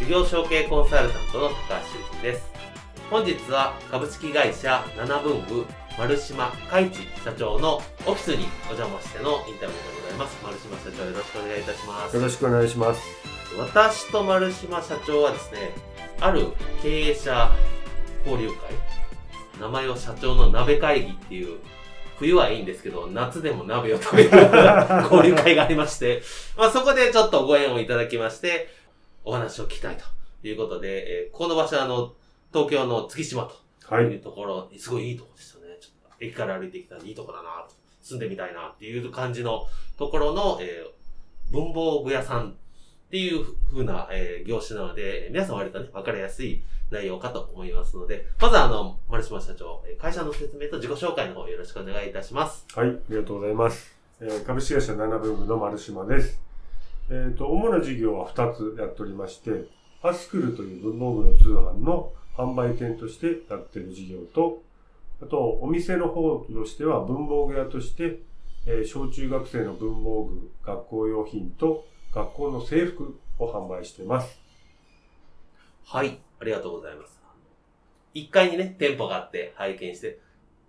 事業承継コンサルタントの高橋修人です。本日は株式会社七分部丸島海地社長のオフィスにお邪魔してのインタビューでございます。丸島社長よろしくお願いいたします。よろしくお願いします。私と丸島社長はですねある経営者交流会名前を社長の鍋会議っていう冬はいいんですけど、夏でも鍋を食べる 交流会がありまして、まあそこでちょっとご縁をいただきまして、お話を聞きたいということで、えーこの場所はあの、東京の月島とはいい。うところ、すごいいいとこですよね。ちょっと駅から歩いてきたらいいとこだなと、住んでみたいなっていう感じのところの、えー文房具屋さんっていう風な、えー業種なので、皆さん割とね、わかりやすい内容かと思いますので、まずはあの、丸島社長、えー会社の説明と自己紹介の方よろしくお願いいたします。はい、ありがとうございます。えー株式会社七分部の丸島です。えっ、と、主な事業は2つやっておりまして、アスクルという文房具の通販の販売店としてやってる事業と、あと、お店の方としては文房具屋として、えー小中学生の文房具、学校用品と学校の制服を販売しています。はい、ありがとうございます。1階にね、店舗があって拝見して、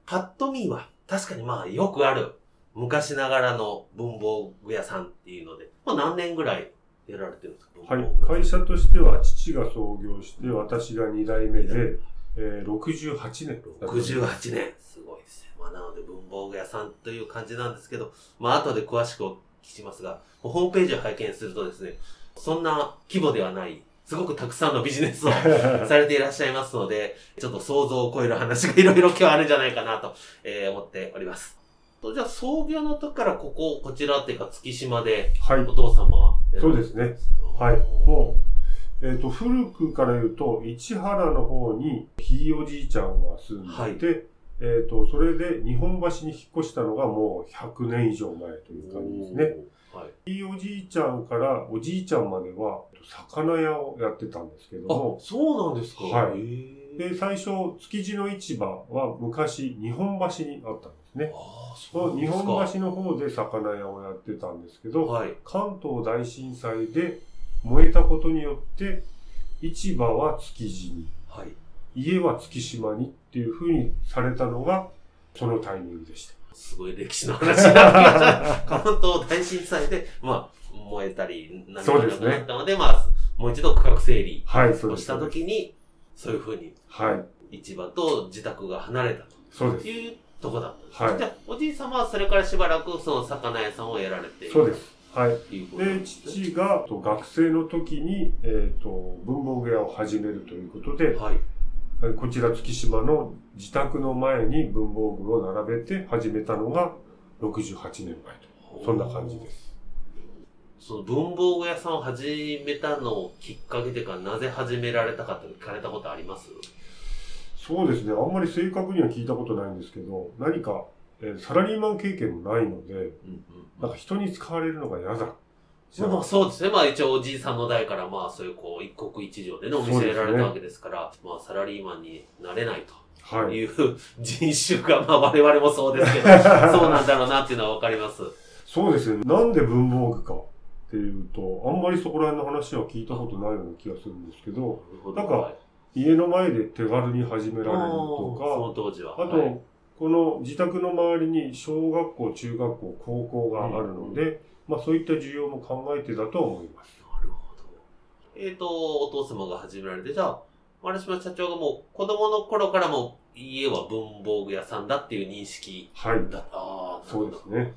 パッと見は確かにまあよくある昔ながらの文房具屋さんっていうので、まあ何年ぐらいやられてるんですか？はい会社としては父が創業して、私が2代目で、えー68年やってます。68年。すごいですね。まあなので文房具屋さんという感じなんですけど、まあ後で詳しくお聞きしますが、ホームページを拝見するとですね、そんな規模ではない、すごくたくさんのビジネスを されていらっしゃいますので、ちょっと想像を超える話がいろいろ今日あるんじゃないかなと、えー思っております。とじゃあ創業の時からここ、こちらっていうか月島ではいお。父様は。そうですね。はい。もう、えっ、と、古くから言うと、市原の方に、ひいおじいちゃんが住んでいて、えっ、と、それで日本橋に引っ越したのがもう100年以上前という感じですね。はい。ひいおじいちゃんからおじいちゃんまでは、魚屋をやってたんですけどあも、、そうなんですか？はいで、最初、築地の市場は昔、日本橋にあったんですね。そそう日。本橋の方で魚屋をやってたんですけど、はい。関東大震災で燃えたことによって、市場は築地に、はい。家は月島にっていう風にされたのが、そのタイミングでした。すごい歴史の話になってきました。関東大震災で、まあ、燃えたり、何かなくなったので、まあ、もう一度区画整理。をしたときに、そういうふうにはい、市場と自宅が離れたそうです。というとこだ？ったんです、はいじゃあ、おじい様はそれからしばらくその魚屋さんをやられているそうです。はい。といで、ね。父がと学生の時に、えっ、と、文房具屋を始めるということで、はい。こちら月島の自宅の前に文房具を並べて始めたのが68年前と。そんな感じです。その文房具屋さんを始めたのをきっかけというか、なぜ始められたかって聞かれたことあります？そうですね。あんまり正確には聞いたことないんですけど、何か、えーサラリーマン経験もないので、うんうん。なんか人に使われるのが嫌だ。まああ、そうですね。まあ一応おじいさんの代からまあそういうこう一国一城でね、お店やられたわけですから、まあサラリーマンになれないとはい。いう人種が、まあ我々もそうですけど、そうなんだろうなっていうのはわかります。そうですね。なんで文房具かっていうと、あんまりそこら辺の話は聞いたことないような気がするんですけど、なんかはい家の前で手軽に始められるそとの当時は。か、あと、はいこの自宅の周りに小学校、中学校、高校があるので、まあそういった需要も考えてだと思います。なるほど。えっ、と、お父様が始められて、じゃあ、丸島社長がもう子供の頃からも家は文房具屋さんだっていう認識はい。だった。ああ、そうですね。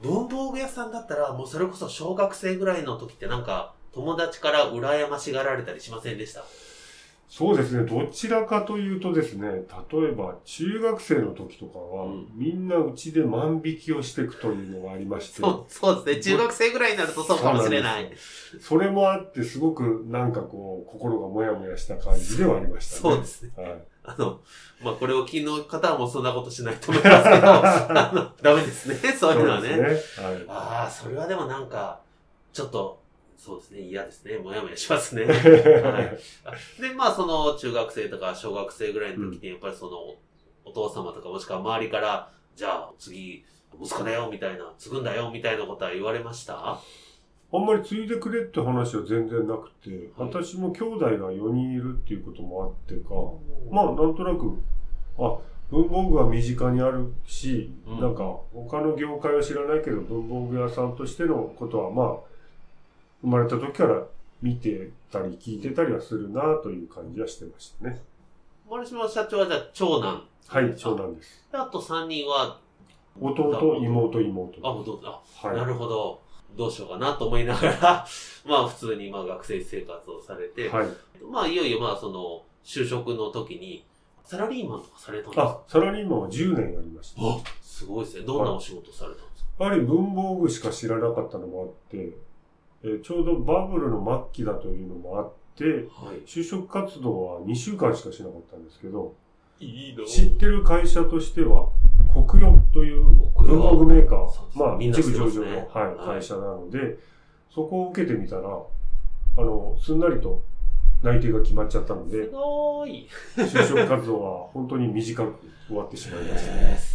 文房具屋さんだったら、もうそれこそ小学生ぐらいの時ってなんか、友達から羨ましがられたりしませんでした？そうですね。どちらかというとですね、例えば中学生の時とかは、うんみんなうちで万引きをしていくというのがありまして、そう、そうですね。中学生ぐらいになるとそうかもしれない。それもあって、すごくなんかこう、心がもやもやした感じではありましたね。そうですね。はい。あの、まあ、これを聞きの方はもうそんなことしないと思いますけど、あの、ダメですね。そういうのはね。ね。はい。ああ、それはでもなんか、ちょっと、そうですね。嫌ですね。もやもやしますね。は はいで、まあ、その、中学生とか小学生ぐらいの時に、やっぱりその、お父様とかもしくは周りから、じゃあ、次、息子だよ、みたいな、継ぐんだよ、みたいなことは言われました？あんまり継いでくれって話は全然なくて、私も兄弟が4人いるっていうこともあってか、まあ、なんとなく、あ、文房具は身近にあるし、うんなんか、他の業界は知らないけど、文房具屋さんとしてのことは、まあ、生まれた時から見てたり聞いてたりはするなという感じはしてましたね。丸島社長はじゃあ、長男。はい、長男です。であと3人は、弟、妹、妹。あ、弟、あ、はい。なるほど。どうしようかなと思いながら、まあ普通にまあ学生生活をされて、はい。まあいよいよまあその就職の時に、サラリーマンとかされたんですか？あ、サラリーマンは10年やりました。あすごいですね。どんなお仕事されたんですか、やはり文房具しか知らなかったのもあって、えーちょうどバブルの末期だというのもあって、はい。就職活動は2週間しかしなかったんですけど、いいの？知ってる会社としては、国用という文房具メーカー、まあ一部上場の、はいはい会社なので、そこを受けてみたら、あの、すんなりと内定が決まっちゃったのすで、ごーい。就職活動は本当に短く終わってしまいまし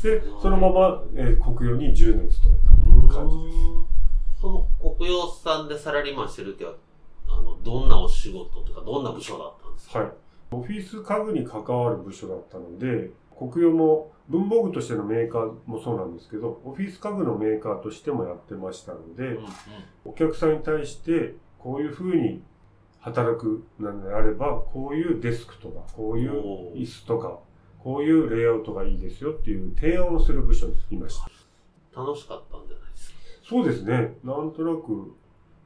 た。で、そのまま、えー国用に10年勤めた感じです。その国用さんでサラリーマンしてるっては、あの、どんなお仕事とか、どんな部署だったんですか？はい。オフィス家具に関わる部署だったので、国用も文房具としてのメーカーもそうなんですけど、オフィス家具のメーカーとしてもやってましたので、うんうんお客さんに対してこういうふうに働くのであれば、こういうデスクとか、こういう椅子とか、こういうレイアウトがいいですよっていう提案をする部署にいました。楽しかった。そうですね。なんとなく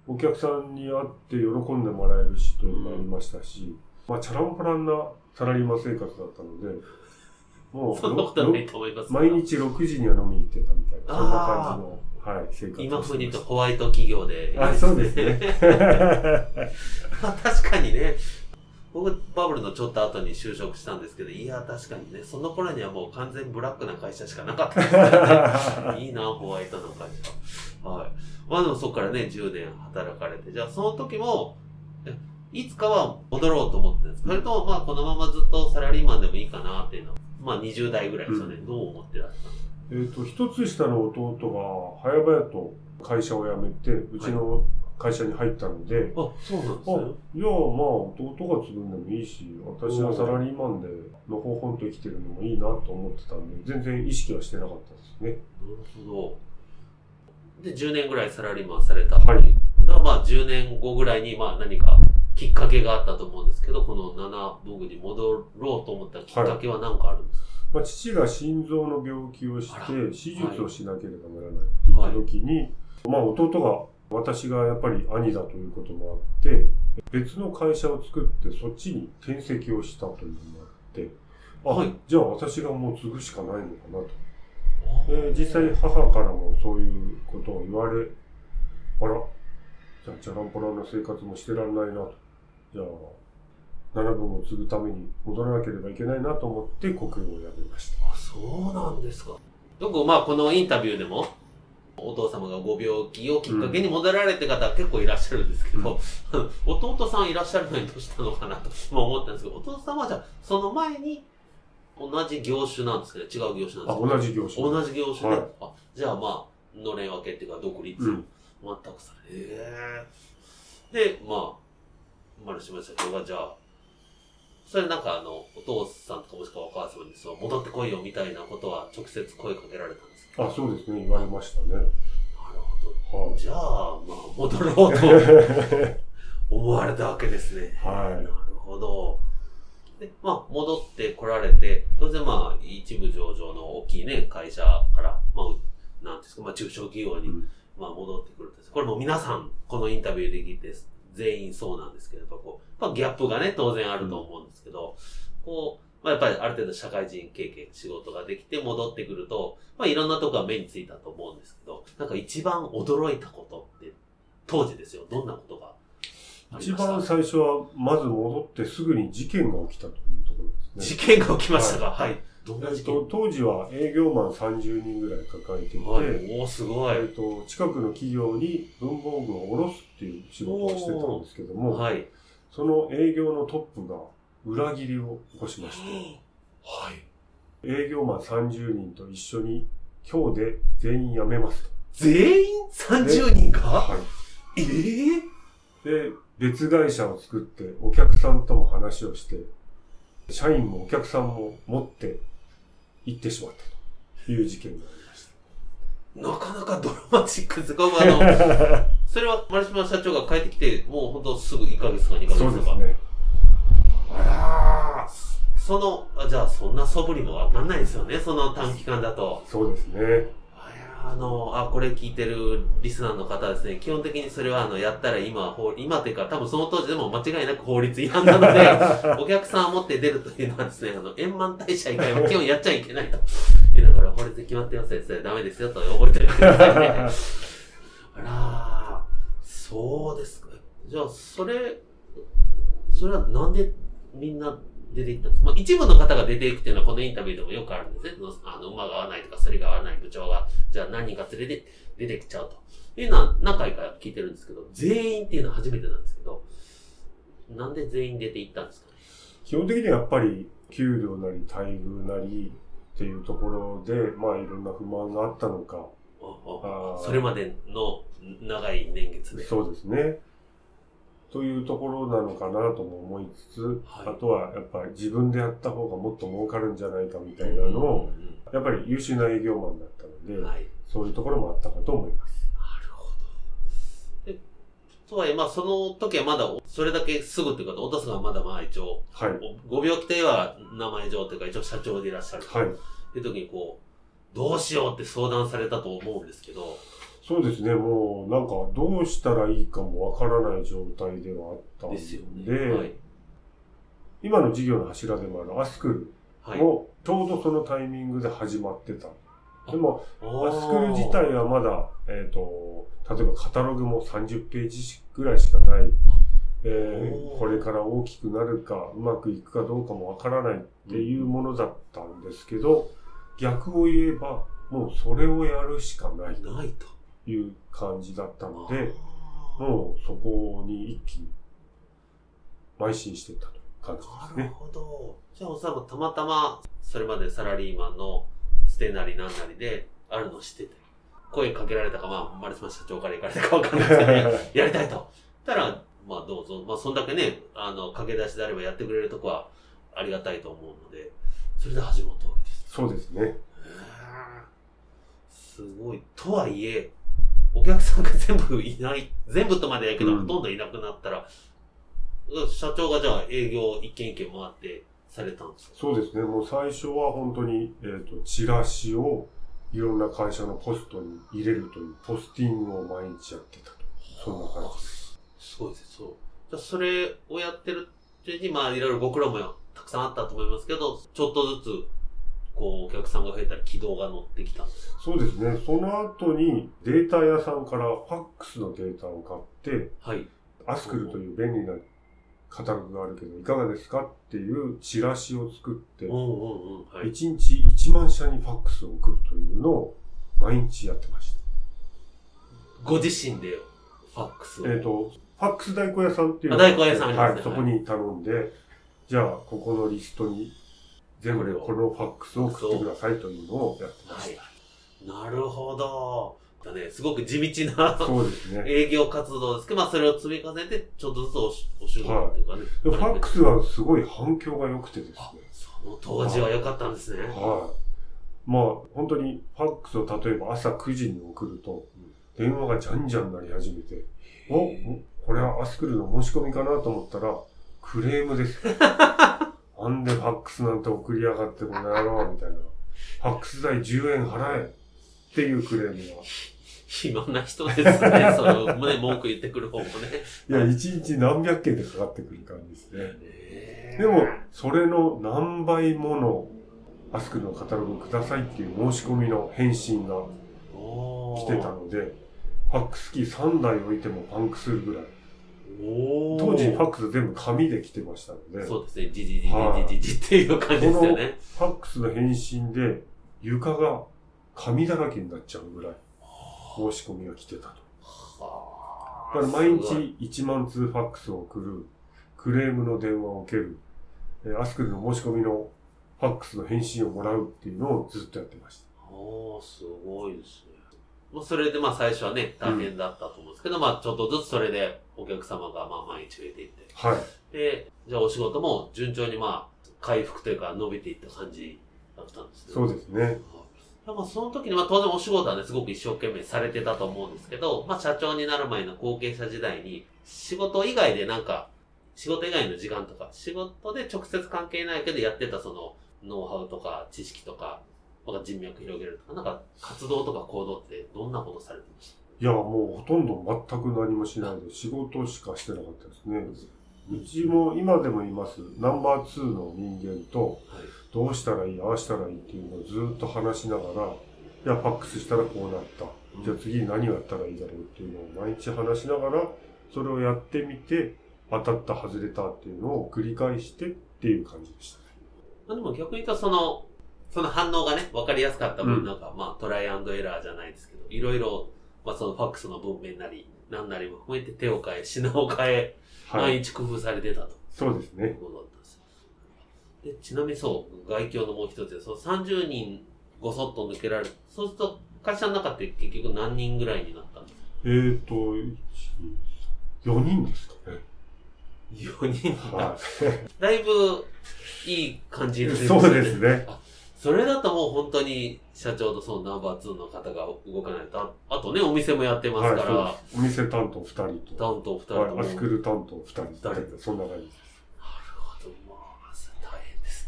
お客さんに会って喜んでもらえるしというのもありましたし、まあ、チャランポランなサラリーマン生活だったので、もう そんなことはないと思います毎日6時には飲みに行ってたみたいな、そんな感じの、はい、生活今風に言うととホワイト企業で。あ、そうですね。まあ確かにね、僕バブルのちょっと後に就職したんですけど、いや、確かにね、その頃にはもう完全ブラックな会社しかなかったですからね。いいな、ホワイトな会社。はい。まあでもそこからね、10年働かれて、じゃあその時も、えいつかは戻ろうと思ってるんですか？それともまあこのままずっとサラリーマンでもいいかなっていうのは、まあ20代ぐらいですよね。うどう思ってらっしゃったんですかえっと、一つ下の弟が早々と会社を辞めて、うちの会社に入ったので、あ、そうなんですあね。じゃあまあ弟が継ぐんでもいいし、私はサラリーマンでのほほんと生きてるのもいいなと思ってたんで、全然意識はしてなかったですね。なるほど。で、10年ぐらいサラリーマンされた。はいまあ10年後ぐらいにまあ何かきっかけがあったと思うんですけど、この7文具に戻ろうと思ったきっかけは何かあるんですか、まあ、父が心臓の病気をして手術をしなければならないって言った時に、まあ弟が、私がやっぱり兄だということもあって、別の会社を作ってそっちに転籍をしたというのもあって、あ、はいじゃあ私がもう継ぐしかないのかなと。で実際母からもそういうことを言われ、あら、じゃあチャランポランな生活もしてらんないなと。じゃあ、7分を継ぐために戻らなければいけないなと思って国語を辞めました。あ、そうなんですか。よくまあこのインタビューでも、お父様がご病気をきっかけに戻られて方は結構いらっしゃるんですけど、弟さんいらっしゃるのにどうしたのかなとまあ思ったんですけど、弟さんはじゃあその前に同じ業種なんですね？違う業種なんですあ、か同じ業種。同じ業種で、はい。あじゃあまあ、のれん分けっていうか独立、うん。全くされ、へえで、まあ、丸島社長がじゃあ、それなんかあの、お父さんとかもしくはお母様にそう戻ってこいよみたいなことは直接声かけられたんですか？あ、そうですね。言われましたね。なるほど。はい。じゃあ、まあ、戻ろうと思われたわけですね。はいなるほど。で、まあ、戻って来られて、当然まあ、一部上場の大きいね、会社から、まあ、なんですか、まあ、中小企業に、うんまあ、戻ってくるんです。これも皆さん、このインタビューで聞いて、全員そうなんですけど、やっぱこう、まあ、ギャップがね、当然あると思うんですけど、こう、まあ、やっぱりある程度社会人経験、仕事ができて戻ってくると、まあ、いろんなとこが目についたと思うんですけど、なんか一番驚いたことって、当時ですよ、どんなことがあり一ました？番最初は、まず戻ってすぐに事件が起きたというところですね。事件が起きましたか？はい。どんなえっ事件と、当時は営業マン30人ぐらい抱えていて、はい。おー、すごい。えっと、近くの企業に文房具を卸すっていう仕事をしてたんですけども、はい。その営業のトップが裏切りを起こしまして、はい。営業マン30人と一緒に今日で全員辞めますと。全員30人が？はい。ええで、別会社を作ってお客さんとも話をして、社員もお客さんも持って行ってしまったという事件がありました。なかなかドラマチックですかあの、それは丸島社長が帰ってきて、もう本当すぐ1ヶ月か2ヶ月とか。そうですね。あらーその、あじゃあそんな素振りもわかんないですよね、その短期間だと。そうですね。あの、あ、これ聞いてるリスナーの方ですね、基本的にそれはあの、やったら今、法今というか多分その当時でも間違いなく法律違反なので、お客さんを持って出るというのはですね、あの、円満退社以外は基本やっちゃいけないと。いうだから法律で決まってますよ、それダメですよと覚えておいてくださいね。あらー、そうですか。じゃあ、それ、それはなんでみんな出ていったんですか、まあ、一部の方が出ていくっていうのはこのインタビューでもよくあるんですね。あの、馬が合わないとか、それが合わない部長が、じゃあ何人か連れて出てきちゃうと。いうのは何回か聞いてるんですけど、全員っていうのは初めてなんですけど、なんで全員出ていったんですか？ね。基本的にはやっぱり給料なり待遇なりっていうところで、まあいろんな不満があったのか、それまでの長い年月で。そうですね。というところなのかなとも思いつつ、はいあとはやっぱり自分でやった方がもっと儲かるんじゃないかみたいなのを、うんやっぱり優秀な営業マンだったので、うんはい。そういうところもあったかと思います。なるほど。で、とはいえ、まあ、その時はまだ、それだけすぐっていうか、お父さんがまだまあ一応、はい。ご病気といえば名前上というか、一応社長でいらっしゃる。はい。っていう時にこう、どうしようって相談されたと思うんですけど、そうですね、もうなんかどうしたらいいかもわからない状態ではあったんで、ですよね。はい。今の事業の柱でもあるアスクルはい。もちょうどそのタイミングで始まってた。でも、アスクル自体はまだ、えっ、と、例えばカタログも30ページぐらいしかない。えーこれから大きくなるか、うまくいくかどうかもわからないっていうものだったんですけど、逆を言えば、もうそれをやるしかないとないと。いう感じだったので、もうそこに一気に邁進していったという感じですなるね。ほど。じゃあ、おさんもたまたま、それまでサラリーマンのつてなりなんなりで、あるのを知ってて、声かけられたか、まあ、丸島社長から行かれたかわかんないですけどね、やりたいと。たら、まあ、どうぞ。まあ、そんだけね、あの、駆け出しであればやってくれるとこはありがたいと思うので、それで始まったわけです。そうですね。すごい。とはいえ、お客さんが全部いない、全部とまではいけど、うんほとんどいなくなったら、社長がじゃあ営業一軒一軒回ってされたんですか？そうですね。もう最初は本当に、えっ、と、チラシをいろんな会社のポストに入れるという、ポスティングを毎日やってたと。そんな感じです。すごいです、そう。じゃあそれをやってる中に、まあいろいろご苦労もたくさんあったと思いますけど、ちょっとずつ、こう、お客さんが増えたら軌道が乗ってきたんですそうですね。その後にデータ屋さんからファックスのデータを買って、はい。アスクルという便利なカタログがあるけど、いかがですかっていうチラシを作ってうん、うんうん。はい。1日1万社にファックスを送るというのを毎日やってました。ご自身でファックスを？えっ、と、ファックス代行屋さんっていうのあ代行屋さんありますねはい、そこに頼んで、じゃあ、ここのリストに全部でこのファックスを送ってくださいというのをやってまはしい。なるほど。だね、すごく地道なね。営業活動ですけど、まあそれを積み重ねて、ちょっとずつおしお仕事っていうかね。でファックスはすごい反響が良くてですね。あ、その当時は良かったんですね。はい。まあ、本当にファックスを例えば朝9時に送ると、電話がじゃんじゃん鳴り始めて、おこれはアスクルの申し込みかなと思ったら、クレームですなんでファックスなんて送りやがってこの野郎みたいな。ファックス代10円払えっていうクレームが。暇な人ですね。その、ね、文句言ってくる方もね。いや、1日何百件でかかってくる感じですね。ねでも、それの何倍ものアスクルのカタログくださいっていう申し込みの返信が来てたので、ファックス機3台置いてもパンクするぐらい。当時ファックス全部紙で来てましたので、そうですね。じじじじはいじじじっていう感じですよね。ファックスの返信で床が紙だらけになっちゃうぐらい申し込みが来てたと。はだから毎日1万通ファックスを送る、クレームの電話を受ける、えーアスクルの申し込みのファックスの返信をもらうっていうのをずっとやってました。おー、すごいですね。まあ、それでまあ最初はね、大変だったと思うんですけど、まあちょっとずつそれでお客様がまあ毎日増えていって。はい。で、じゃあお仕事も順調にまあ回復というか伸びていった感じだったんですね。そうですね。でもその時にまあ当然お仕事はね、すごく一生懸命されてたと思うんですけど、まあ社長になる前の後継者時代に仕事以外でなんか、仕事以外の時間とか、仕事で直接関係ないけどやってたそのノウハウとか知識とか、なんか人脈広げるとか、なんか活動とか行動ってどんなことされてましいや、もうほとんど全く何もしないで仕事しかしてなかったですね。うちも今でもいますナンバー2の人間と。どうしたらいい、ああしたらいいっていうのをずっと話しながら、いや、ファックスしたらこうなった。じゃあ次何をやったらいいだろうっていうのを毎日話しながら、それをやってみて、当たった、外れたっていうのを繰り返してっていう感じでした。まあでも逆に言うとその、その反応がね、分かりやすかった分、うんなんかまあトライアンドエラーじゃないですけど、いろいろ、まあそのファックスの文面なり、何なりも含めて手を変え、品を変え、はい。毎日工夫されてたと。そうですね。でちなみにそう、外境のもう一つで、その30人ごそっと抜けられる。そうすると、会社の中って結局何人ぐらいになったんですか？えーと、1 4人ですかね。?4 人は だいぶいい感じい。にそうですね。それだともう本当に社長とそのナンバー2の方が動かないと、ああとね、お店もやってますから、はい。お店担当2人担と、当2人とも。はい、アスクル担当2人二人そんな感じです。なるほど、まあ、大変です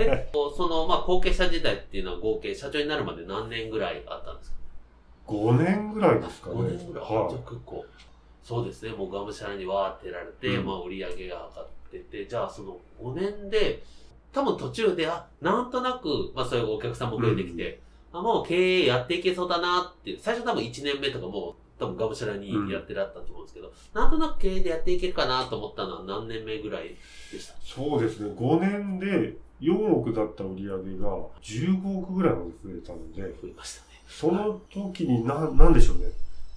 ね。で、その、まあ、後継者時代っていうのは合計、社長になるまで何年ぐらいあったんですか？5年ぐらいですかね。5年ぐらい。はじゃあ結構、そうですね、もうがむしゃらにわーってやられて、うんまあ、売り上げが上がってて、じゃあその5年で、多分途中で、あ、なんとなく、まあ、そういうお客さんも増えてきて、あ、もう経営やっていけそうだなって最初多分1年目とかも、多分がむしゃらにやってらったと思うんですけど、なんとなく経営でやっていけるかなと思ったのは何年目ぐらいでした？い。そうですね。5年で4億だった売り上げが15億ぐらいまで増えたので、増えましたね。その時にな、なんでしょうね。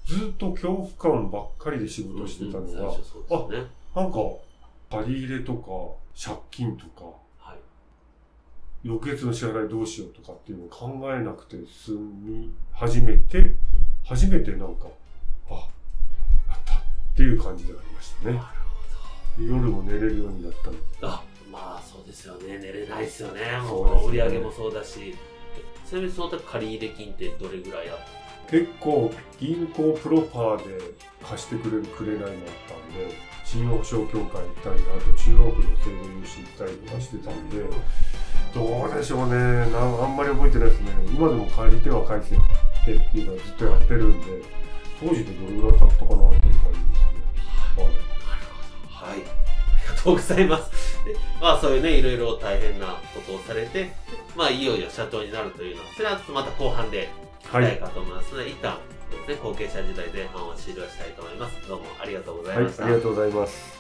ずっと恐怖感ばっかりで仕事してたのが、うんうんね。なんか、借り入れとか、借金とか、はい。翌月の支払いどうしようとかっていうのを考えなくて済み始めて、初めてなんか、あ、やったっていう感じでありましたね。夜も寝れるようになったので。あ、まあそうですよね。寝れないですよね。もう売り上げもそうだし。ちなみにその時借入金ってどれぐらいあった？結構銀行プロパーで貸してくれるくれないもあったんで信用保証協会行ったりあと中央区の制度融資行ったりとかしてたんでどうでしょうねなんあんまり覚えてないですね今でも借りては返せってっていうのはずっとやってるんで当時でどれぐらい経ったかなっていう感じですねはいはい。ありがとうございます。でまあそういうね、いろいろ大変なことをされて、まあいよいよ社長になるというのは、それはまた後半で聞きたいかと思いますので、一旦ですね、後継者時代前半は終了したいと思います。どうもありがとうございはい、ました。ありがとうございます